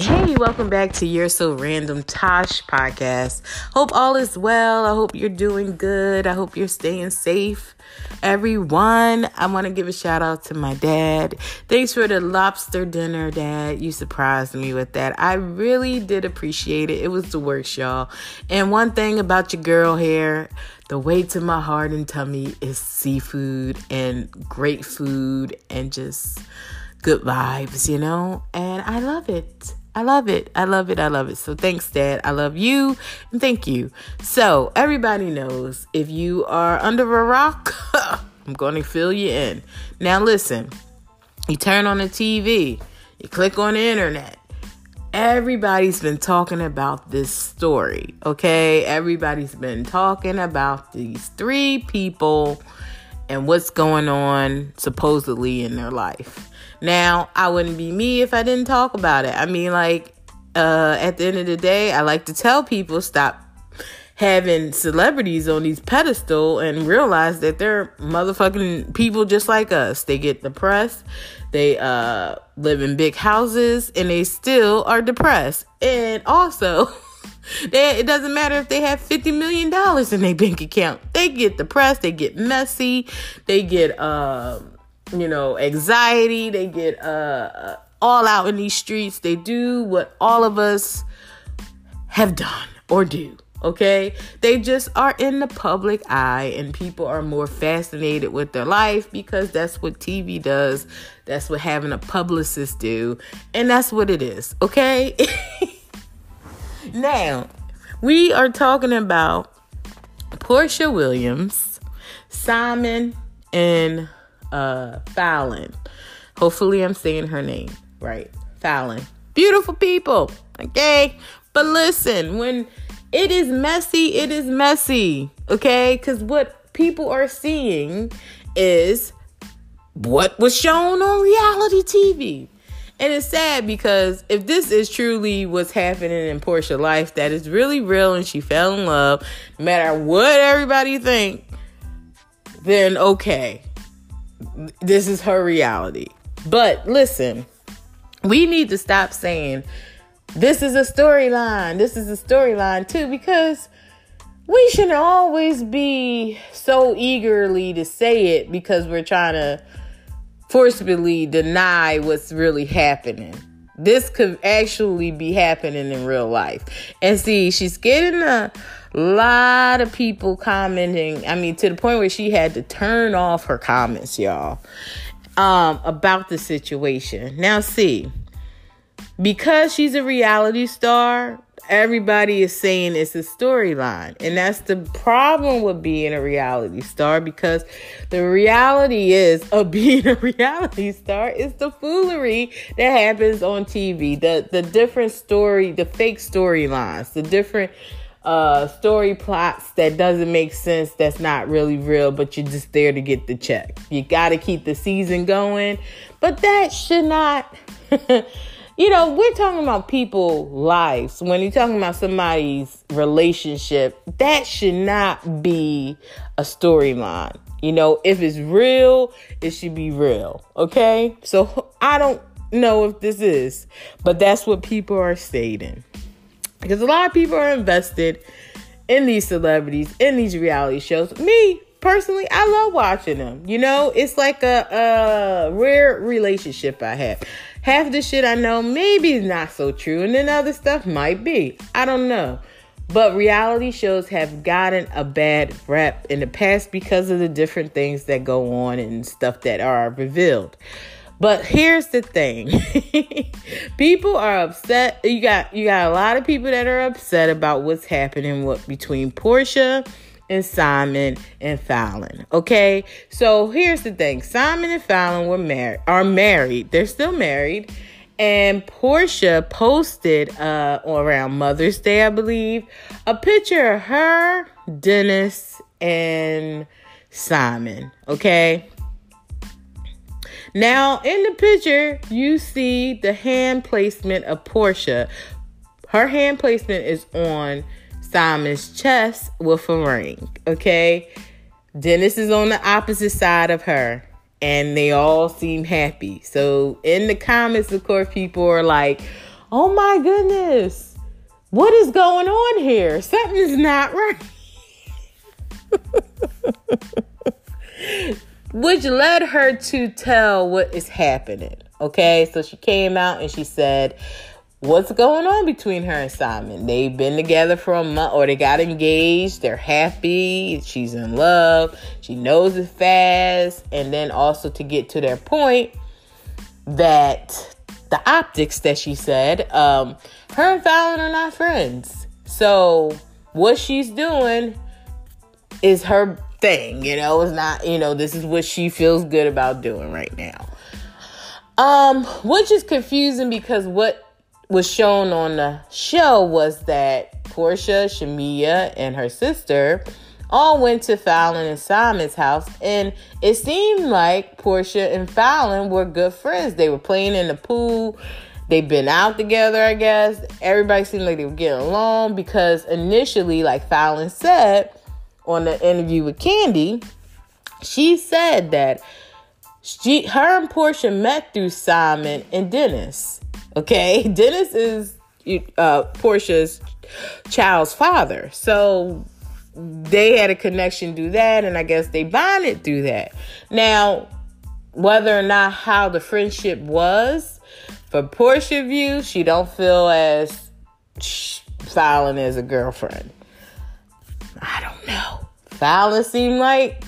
Hey, welcome back to You're So Random Tosh podcast. Hope all is well. I hope you're doing good. I hope you're staying safe. Everyone, I want to give a shout out to my dad. Thanks for the lobster dinner, Dad. You surprised me with that. I really did appreciate it. It was the worst, y'all. And one thing about your girl here, the way to my heart and tummy is seafood and great food and just good vibes, you know? And I love it. I love it. I love it. I love it. So thanks, Dad. I love you and thank you. So everybody knows if you are under a rock, I'm going to fill you in. Now listen, you turn on the TV, you click on the internet. Everybody's been talking about this story, okay? Everybody's been talking about these three people and what's going on supposedly in their life. Now, I wouldn't be me if I didn't talk about it. I mean, like, uh, at the end of the day, I like to tell people stop having celebrities on these pedestal and realize that they're motherfucking people just like us. They get depressed, they uh, live in big houses, and they still are depressed. And also, they, it doesn't matter if they have $50 million in their bank account. They get depressed, they get messy, they get. Uh, you know, anxiety. They get uh, all out in these streets. They do what all of us have done or do. Okay, they just are in the public eye, and people are more fascinated with their life because that's what TV does. That's what having a publicist do, and that's what it is. Okay, now we are talking about Porsha Williams, Simon, and uh, Falynn. Hopefully, I'm saying her name right. Falynn. Beautiful people. Okay. But listen, when it is messy, it is messy. Okay. Because what people are seeing is what was shown on reality TV. And it's sad because if this is truly what's happening in Porsha life, that is really real and she fell in love, no matter what everybody think, then okay this is her reality. But listen, we need to stop saying this is a storyline. This is a storyline too, because we shouldn't always be so eagerly to say it because we're trying to forcibly deny what's really happening. This could actually be happening in real life. And see, she's getting a lot of people commenting. I mean, to the point where she had to turn off her comments, y'all, um, about the situation. Now, see, because she's a reality star, everybody is saying it's a storyline. And that's the problem with being a reality star because the reality is of being a reality star is the foolery that happens on TV. The the different story, the fake storylines, the different uh story plots that doesn't make sense that's not really real but you're just there to get the check. You got to keep the season going but that should not you know we're talking about people lives. When you're talking about somebody's relationship that should not be a storyline. You know if it's real it should be real okay? So i don't know if this is but that's what people are stating because a lot of people are invested in these celebrities, in these reality shows. Me, personally, I love watching them. You know, it's like a, a rare relationship I have. Half the shit I know maybe is not so true, and then other stuff might be. I don't know. But reality shows have gotten a bad rep in the past because of the different things that go on and stuff that are revealed. But here's the thing. people are upset. You got you got a lot of people that are upset about what's happening what between Porsha and Simon and Falynn. Okay? So here's the thing. Simon and Falynn were married are married. They're still married. And Porsha posted uh around Mother's Day, I believe, a picture of her, Dennis, and Simon. Okay? Now, in the picture, you see the hand placement of Porsha. Her hand placement is on Simon's chest with a ring, okay? Dennis is on the opposite side of her, and they all seem happy. So, in the comments, of course, people are like, oh my goodness, what is going on here? Something's not right. Which led her to tell what is happening. Okay, so she came out and she said, What's going on between her and Simon? They've been together for a month or they got engaged. They're happy. She's in love. She knows it fast. And then also to get to their point that the optics that she said, um, her and Falynn are not friends. So what she's doing is her thing, you know, it's not, you know, this is what she feels good about doing right now. Um, which is confusing because what was shown on the show was that Porsha, Shamea, and her sister all went to Falynn and Simon's house, and it seemed like Porsha and Falynn were good friends. They were playing in the pool. They've been out together, I guess. Everybody seemed like they were getting along because initially, like Falynn said on the interview with Candy, she said that she, her and Porsha met through Simon and Dennis. Okay, Dennis is uh, Porsha's child's father, so they had a connection through that, and I guess they bonded through that. Now, whether or not how the friendship was, for Porsha view, she don't feel as Falynn as a girlfriend. I don't know. Falynn seemed like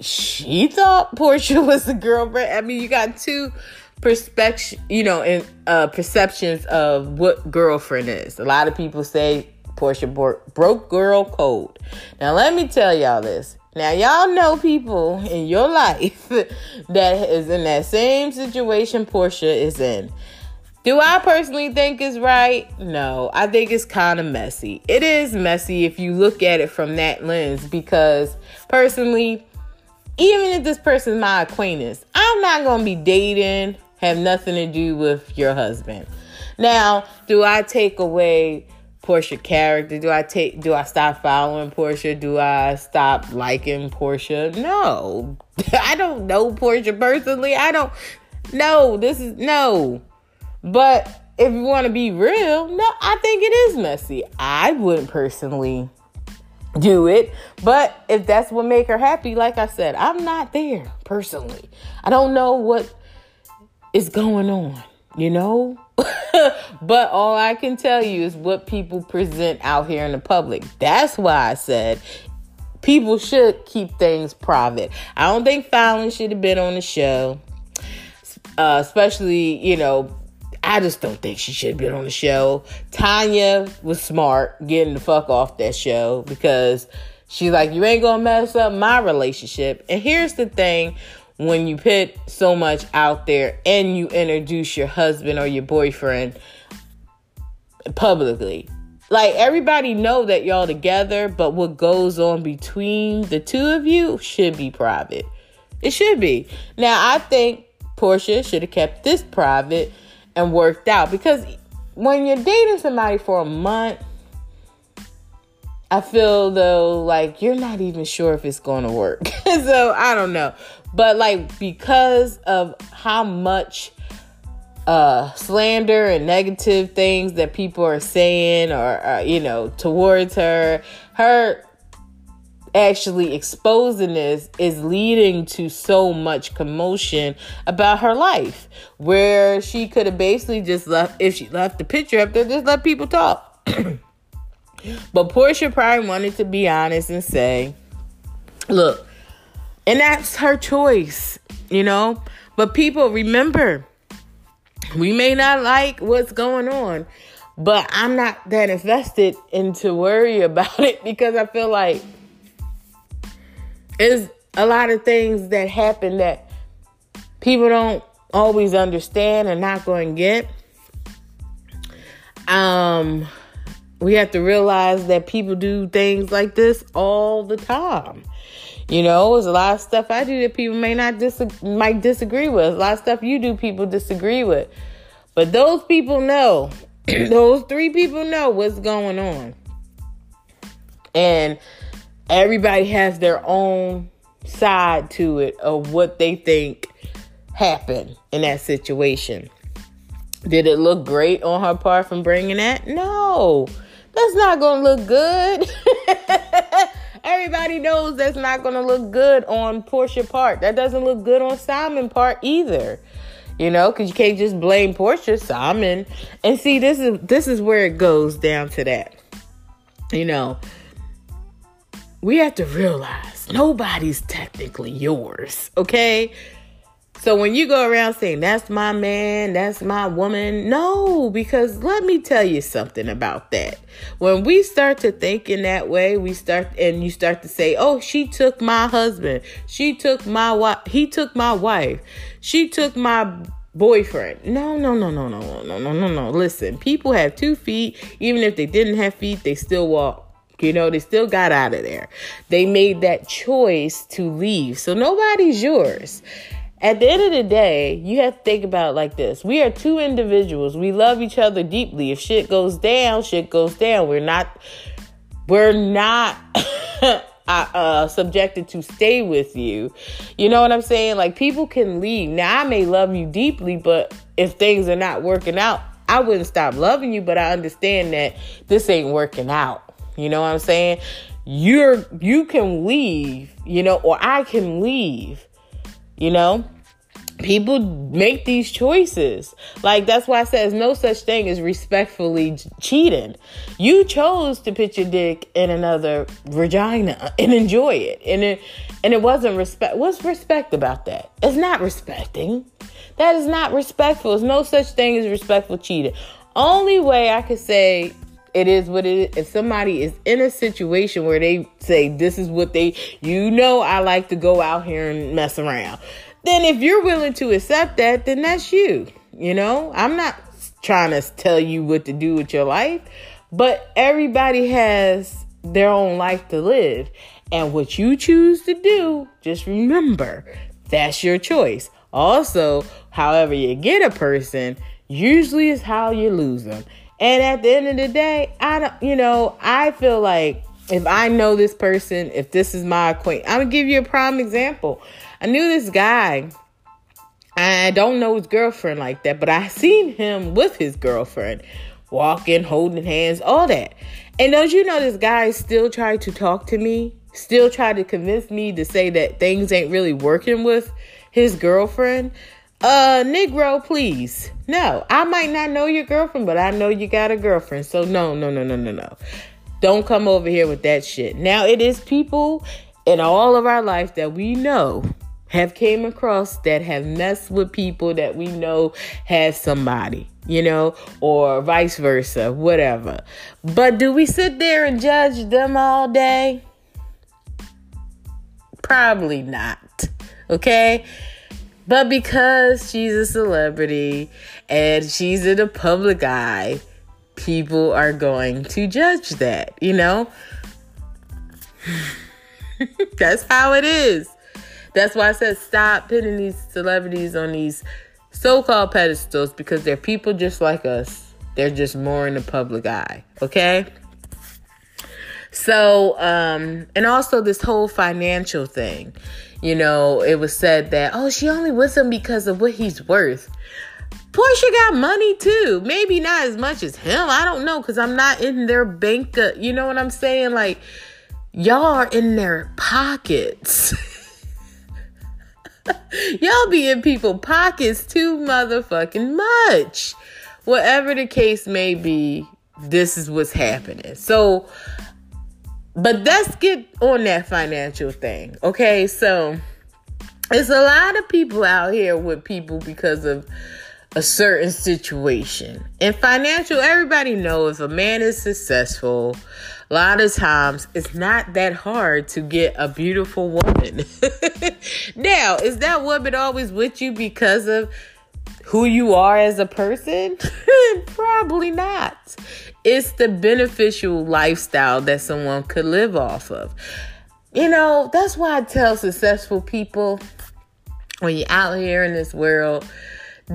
she thought Porsha was a girlfriend. I mean, you got two perspective, you know, in uh, perceptions of what girlfriend is. A lot of people say Porsha broke girl code. Now, let me tell y'all this. Now, y'all know people in your life that is in that same situation Porsha is in. Do I personally think it's right? No, I think it's kind of messy. It is messy if you look at it from that lens because personally, even if this person's my acquaintance, I'm not going to be dating, have nothing to do with your husband. Now, do I take away Porsha character? Do I take do I stop following Porsha? Do I stop liking Porsha? No. I don't know Porsha personally. I don't no, this is no. But if you want to be real, no, I think it is messy. I wouldn't personally do it, but if that's what make her happy, like I said, I'm not there personally. I don't know what is going on, you know? but all I can tell you is what people present out here in the public. That's why I said people should keep things private. I don't think Falynn should have been on the show, uh, especially, you know. I just don't think she should have been on the show. Tanya was smart getting the fuck off that show because she's like, You ain't gonna mess up my relationship. And here's the thing when you put so much out there and you introduce your husband or your boyfriend publicly like everybody know that y'all together but what goes on between the two of you should be private it should be now i think Porsha should have kept this private and worked out because when you're dating somebody for a month I feel though like you're not even sure if it's going to work. so I don't know. But like because of how much uh slander and negative things that people are saying or uh, you know towards her, her actually exposing this is leading to so much commotion about her life where she could have basically just left if she left the picture up there just let people talk but Porsha probably wanted to be honest and say look and that's her choice, you know? But people, remember, we may not like what's going on, but I'm not that invested into worry about it because I feel like there's a lot of things that happen that people don't always understand and not going to get. Um, we have to realize that people do things like this all the time. You know, there's a lot of stuff I do that people may not dis- might disagree with. A lot of stuff you do people disagree with. But those people know. those three people know what's going on. And everybody has their own side to it of what they think happened in that situation. Did it look great on her part from bringing that? No, that's not gonna look good. Everybody knows that's not gonna look good on Porsha part. That doesn't look good on Simon part either. You know, because you can't just blame Porsha, Simon. And see, this is this is where it goes down to that. You know, we have to realize nobody's technically yours, okay? So when you go around saying that's my man, that's my woman, no, because let me tell you something about that. When we start to think in that way, we start and you start to say, "Oh, she took my husband. She took my wife. He took my wife. She took my boyfriend." No, no, no, no, no, no, no, no, no. Listen, people have two feet. Even if they didn't have feet, they still walk. You know, they still got out of there. They made that choice to leave. So nobody's yours at the end of the day, you have to think about it like this. We are two individuals. We love each other deeply. If shit goes down, shit goes down. We're not we're not uh, uh, subjected to stay with you. You know what I'm saying? Like people can leave. Now I may love you deeply, but if things are not working out, I wouldn't stop loving you, but I understand that this ain't working out. You know what I'm saying? You're you can leave, you know, or I can leave you know? People make these choices. Like that's why I says no such thing as respectfully cheating. You chose to put your dick in another vagina and enjoy it. And it and it wasn't respect. What's respect about that? It's not respecting. That is not respectful. There's no such thing as respectful cheating. Only way I could say it is what it is. If somebody is in a situation where they say, This is what they, you know, I like to go out here and mess around, then if you're willing to accept that, then that's you. You know, I'm not trying to tell you what to do with your life, but everybody has their own life to live. And what you choose to do, just remember that's your choice. Also, however you get a person, usually is how you lose them. And at the end of the day, I don't, you know, I feel like if I know this person, if this is my acquaintance, I'm gonna give you a prime example. I knew this guy. I don't know his girlfriend like that, but I seen him with his girlfriend, walking, holding hands, all that. And don't you know this guy still tried to talk to me, still tried to convince me to say that things ain't really working with his girlfriend? Uh, Negro, please. No, I might not know your girlfriend, but I know you got a girlfriend. So no, no, no, no, no, no. Don't come over here with that shit. Now it is people in all of our life that we know have came across that have messed with people that we know have somebody, you know, or vice versa, whatever. But do we sit there and judge them all day? Probably not. Okay? But because she's a celebrity and she's in the public eye, people are going to judge that, you know? That's how it is. That's why I said stop putting these celebrities on these so called pedestals because they're people just like us. They're just more in the public eye, okay? So, um, and also this whole financial thing. You know, it was said that, oh, she only with him because of what he's worth. Porsha got money too. Maybe not as much as him. I don't know because I'm not in their bank. Uh, you know what I'm saying? Like, y'all are in their pockets. y'all be in people pockets too motherfucking much. Whatever the case may be, this is what's happening. So, but let's get on that financial thing. Okay, so there's a lot of people out here with people because of a certain situation. And financial, everybody knows if a man is successful, a lot of times it's not that hard to get a beautiful woman. now, is that woman always with you because of who you are as a person? Probably not. It's the beneficial lifestyle that someone could live off of. You know, that's why I tell successful people when you're out here in this world,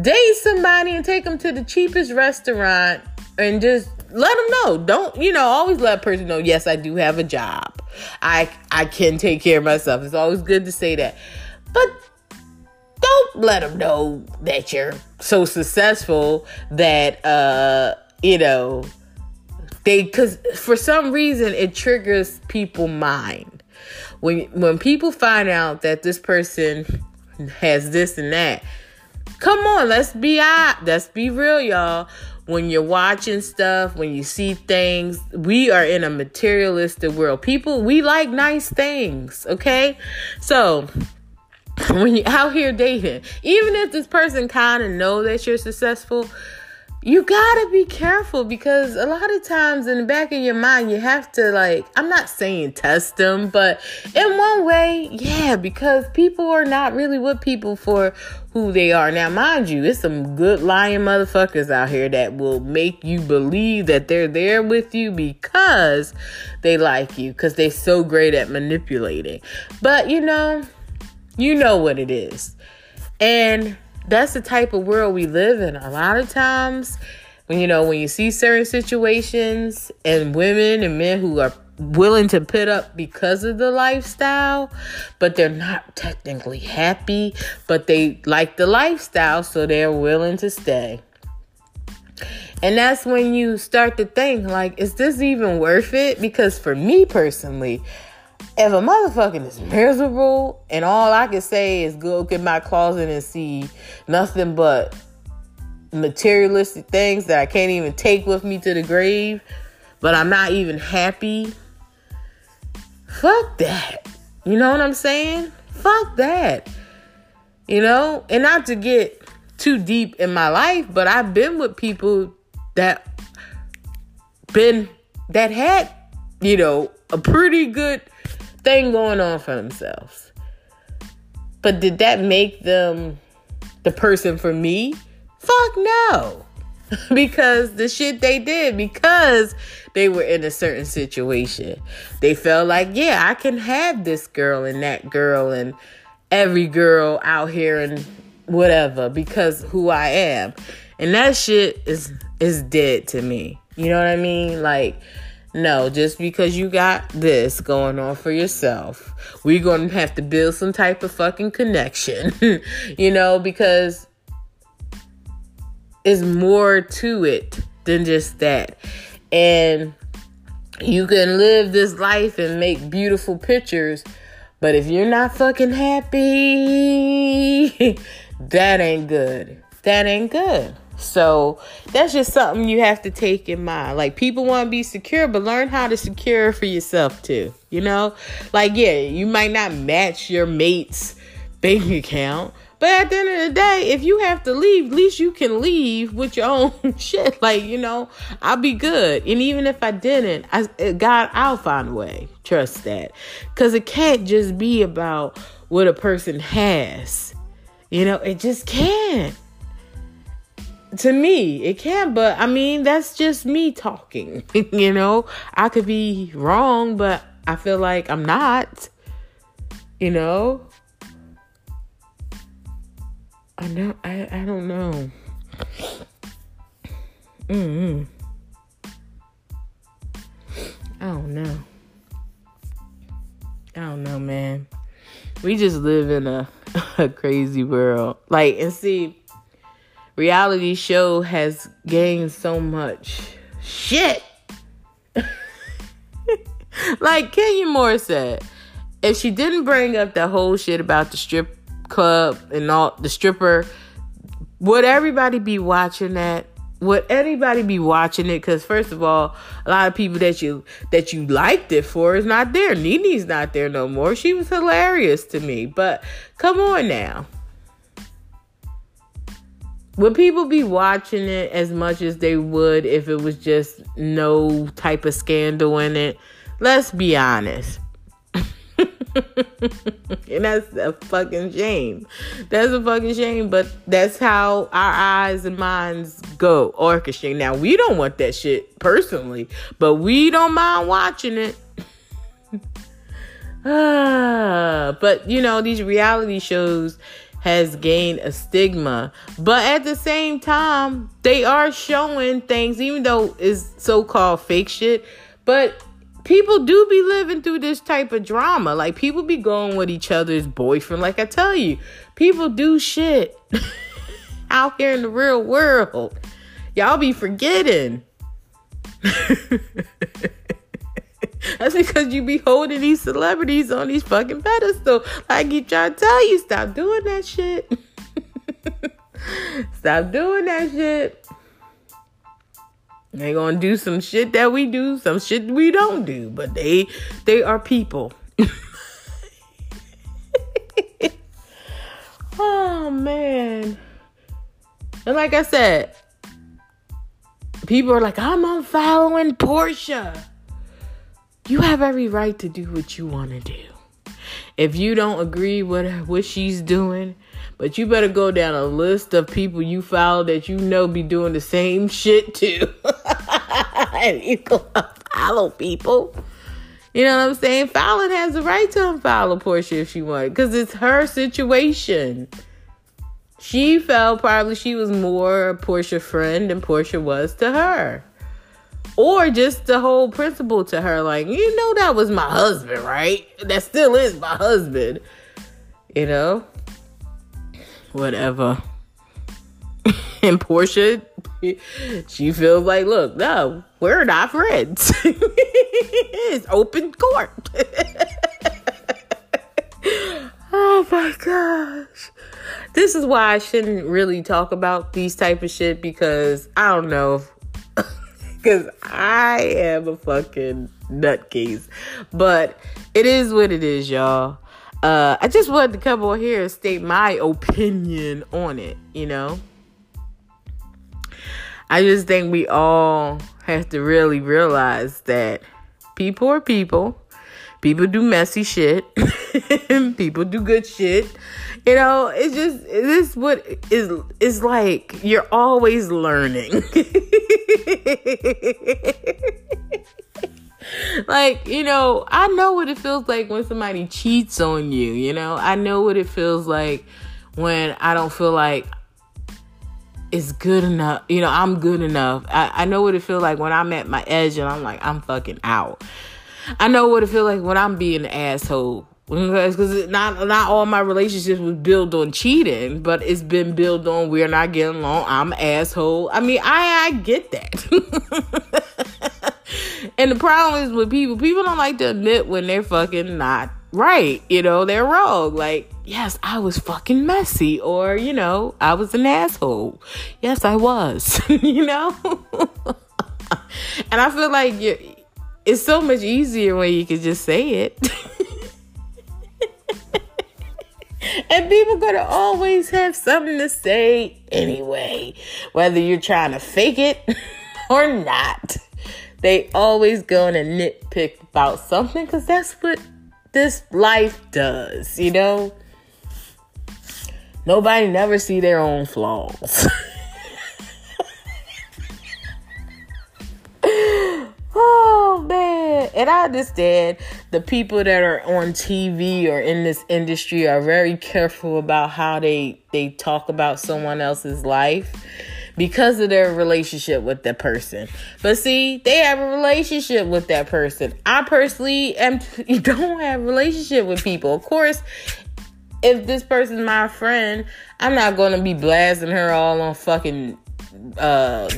date somebody and take them to the cheapest restaurant and just let them know. Don't, you know, always let a person know, yes, I do have a job. I I can take care of myself. It's always good to say that. But don't let them know that you're so successful that uh you know they because for some reason it triggers people mind. When when people find out that this person has this and that come on let's be out let's be real y'all. When you're watching stuff when you see things we are in a materialistic world. People we like nice things okay? So when you're out here dating even if this person kind of know that you're successful you gotta be careful because a lot of times in the back of your mind you have to like i'm not saying test them but in one way yeah because people are not really with people for who they are. Now mind you it's some good lying motherfuckers out here that will make you believe that they're there with you because they like you because they're so great at manipulating. But you know you know what it is. And that's the type of world we live in. A lot of times, when you know, when you see certain situations and women and men who are willing to put up because of the lifestyle, but they're not technically happy, but they like the lifestyle, so they're willing to stay. And that's when you start to think, like, is this even worth it? Because for me personally, if a motherfucking is miserable and all I can say is go look in my closet and see nothing but materialistic things that I can't even take with me to the grave, but I'm not even happy. Fuck that. You know what I'm saying? Fuck that. You know, and not to get too deep in my life, but I've been with people that been that had, you know, a pretty good thing going on for themselves. But did that make them the person for me? Fuck no. because the shit they did, because they were in a certain situation. They felt like, yeah, I can have this girl and that girl and every girl out here and whatever because who I am. And that shit is is dead to me. You know what I mean? Like no, just because you got this going on for yourself, we're going to have to build some type of fucking connection, you know, because it's more to it than just that. And you can live this life and make beautiful pictures, but if you're not fucking happy, that ain't good. That ain't good. So that's just something you have to take in mind. Like people want to be secure, but learn how to secure for yourself too. You know, like yeah, you might not match your mate's bank account, but at the end of the day, if you have to leave, at least you can leave with your own shit. Like you know, I'll be good. And even if I didn't, I God, I'll find a way. Trust that, because it can't just be about what a person has. You know, it just can't to me it can but i mean that's just me talking you know? I could be wrong but i feel like i'm not you know? I know i, I don't know. Mm i don't know. I don't know man. We just live in a, a crazy world. Like and see reality show has gained so much shit. like Kenya Moore said, if she didn't bring up the whole shit about the strip club and all the stripper, would everybody be watching that? Would anybody be watching it? Because first of all, a lot of people that you that you liked it for is not there. Nene's not there no more. She was hilarious to me. But come on now would people be watching it as much as they would if it was just no type of scandal in it? Let's be honest. and that's a fucking shame. That's a fucking shame, but that's how our eyes and minds go orchestrating. Now, we don't want that shit personally, but we don't mind watching it. ah, but you know, these reality shows has gained a stigma. But at the same time, they are showing things, even though it's so called fake shit. But people do be living through this type of drama. Like people be going with each other's boyfriend. Like I tell you, people do shit out here in the real world. Y'all be forgetting. That's because you be holding these celebrities on these fucking pedestals. I keep trying to tell you, stop doing that shit. stop doing that shit. They gonna do some shit that we do, some shit we don't do, but they they are people. oh man. And like I said, people are like, I'm unfollowing Porsha. You have every right to do what you want to do. If you don't agree with what she's doing, but you better go down a list of people you follow that you know be doing the same shit too. and you go follow people. You know what I'm saying? Falynn has the right to unfollow Porsha if she wanted, because it's her situation. She felt probably she was more a Porsha friend than Porsha was to her. Or just the whole principle to her, like, you know, that was my husband, right? That still is my husband. You know? Whatever. and porsha she feels like, look, no, we're not friends. it's open court. oh my gosh this is why I shouldn't really talk about these type of shit because I don't know. Because I am a fucking nutcase. But it is what it is, y'all. Uh, I just wanted to come on here and state my opinion on it, you know? I just think we all have to really realize that people are people. People do messy shit. people do good shit. You know, it's just this what is is like you're always learning. like, you know, I know what it feels like when somebody cheats on you, you know? I know what it feels like when I don't feel like it's good enough. You know, I'm good enough. I, I know what it feels like when I'm at my edge and I'm like, I'm fucking out. I know what it feels like when I'm being an asshole because not not all my relationships was built on cheating, but it's been built on we're not getting along. I'm asshole. I mean, I I get that. and the problem is with people, people don't like to admit when they're fucking not right. You know, they're wrong. Like, yes, I was fucking messy, or you know, I was an asshole. Yes, I was. you know, and I feel like it's so much easier when you can just say it. And people gonna always have something to say anyway, whether you're trying to fake it or not. They always gonna nitpick about something because that's what this life does, you know. Nobody never see their own flaws. Oh And I understand the people that are on TV or in this industry are very careful about how they they talk about someone else's life because of their relationship with that person. But see, they have a relationship with that person. I personally am don't have a relationship with people. Of course, if this person's my friend, I'm not going to be blasting her all on fucking uh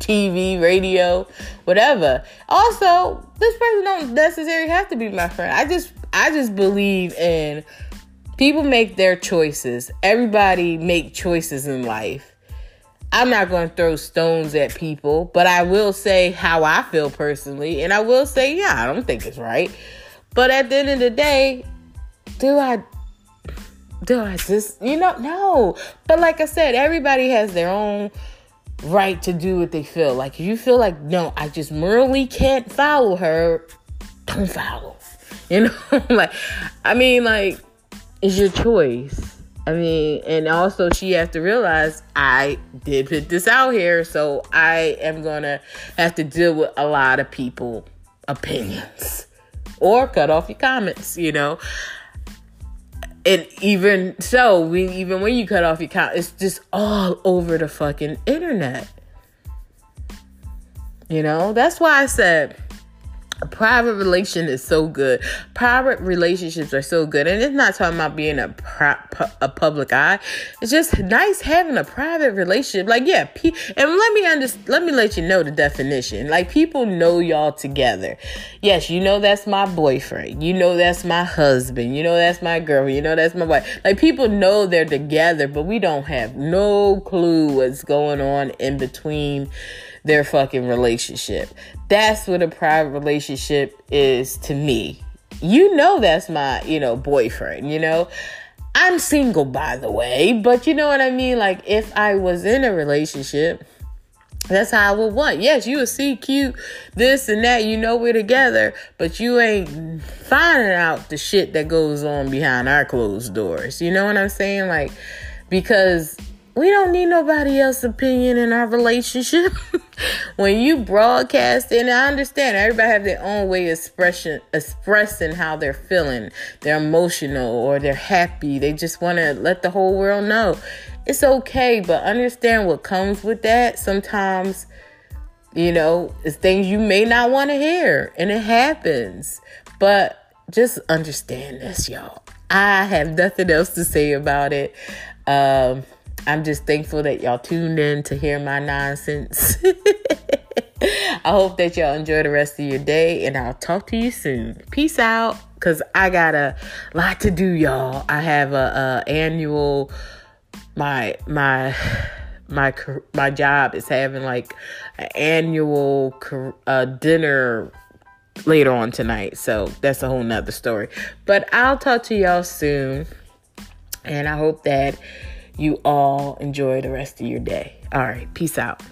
TV, radio, whatever. Also, this person don't necessarily have to be my friend. I just I just believe in people make their choices. Everybody make choices in life. I'm not going to throw stones at people, but I will say how I feel personally, and I will say, yeah, I don't think it's right. But at the end of the day, do I do I just you know no. But like I said, everybody has their own right to do what they feel. Like if you feel like no, I just morally can't follow her, don't follow. You know, like I mean, like it's your choice. I mean, and also she has to realize I did put this out here, so I am gonna have to deal with a lot of people opinions or cut off your comments. You know, and even so, we even when you cut off your account, it's just all over the fucking internet. You know, that's why I said private relation is so good. Private relationships are so good, and it's not talking about being a a public eye. It's just nice having a private relationship. Like yeah, pe- and let me under- let me let you know the definition. Like people know y'all together. Yes, you know that's my boyfriend. You know that's my husband. You know that's my girl. You know that's my wife. Like people know they're together, but we don't have no clue what's going on in between their fucking relationship. That's what a private relationship is to me. You know, that's my, you know, boyfriend, you know. I'm single, by the way, but you know what I mean? Like, if I was in a relationship, that's how I would want. Yes, you would see cute, this and that. You know we're together, but you ain't finding out the shit that goes on behind our closed doors. You know what I'm saying? Like, because we don't need nobody else's opinion in our relationship. when you broadcast and I understand everybody have their own way of expression expressing how they're feeling. They're emotional or they're happy. They just want to let the whole world know. It's okay, but understand what comes with that. Sometimes you know, it's things you may not want to hear and it happens. But just understand this, y'all. I have nothing else to say about it. Um I'm just thankful that y'all tuned in to hear my nonsense. I hope that y'all enjoy the rest of your day and I'll talk to you soon. Peace out cuz I got a lot to do y'all. I have a, a annual my my my my job is having like an annual uh, dinner later on tonight. So that's a whole nother story. But I'll talk to y'all soon. And I hope that you all enjoy the rest of your day. All right, peace out.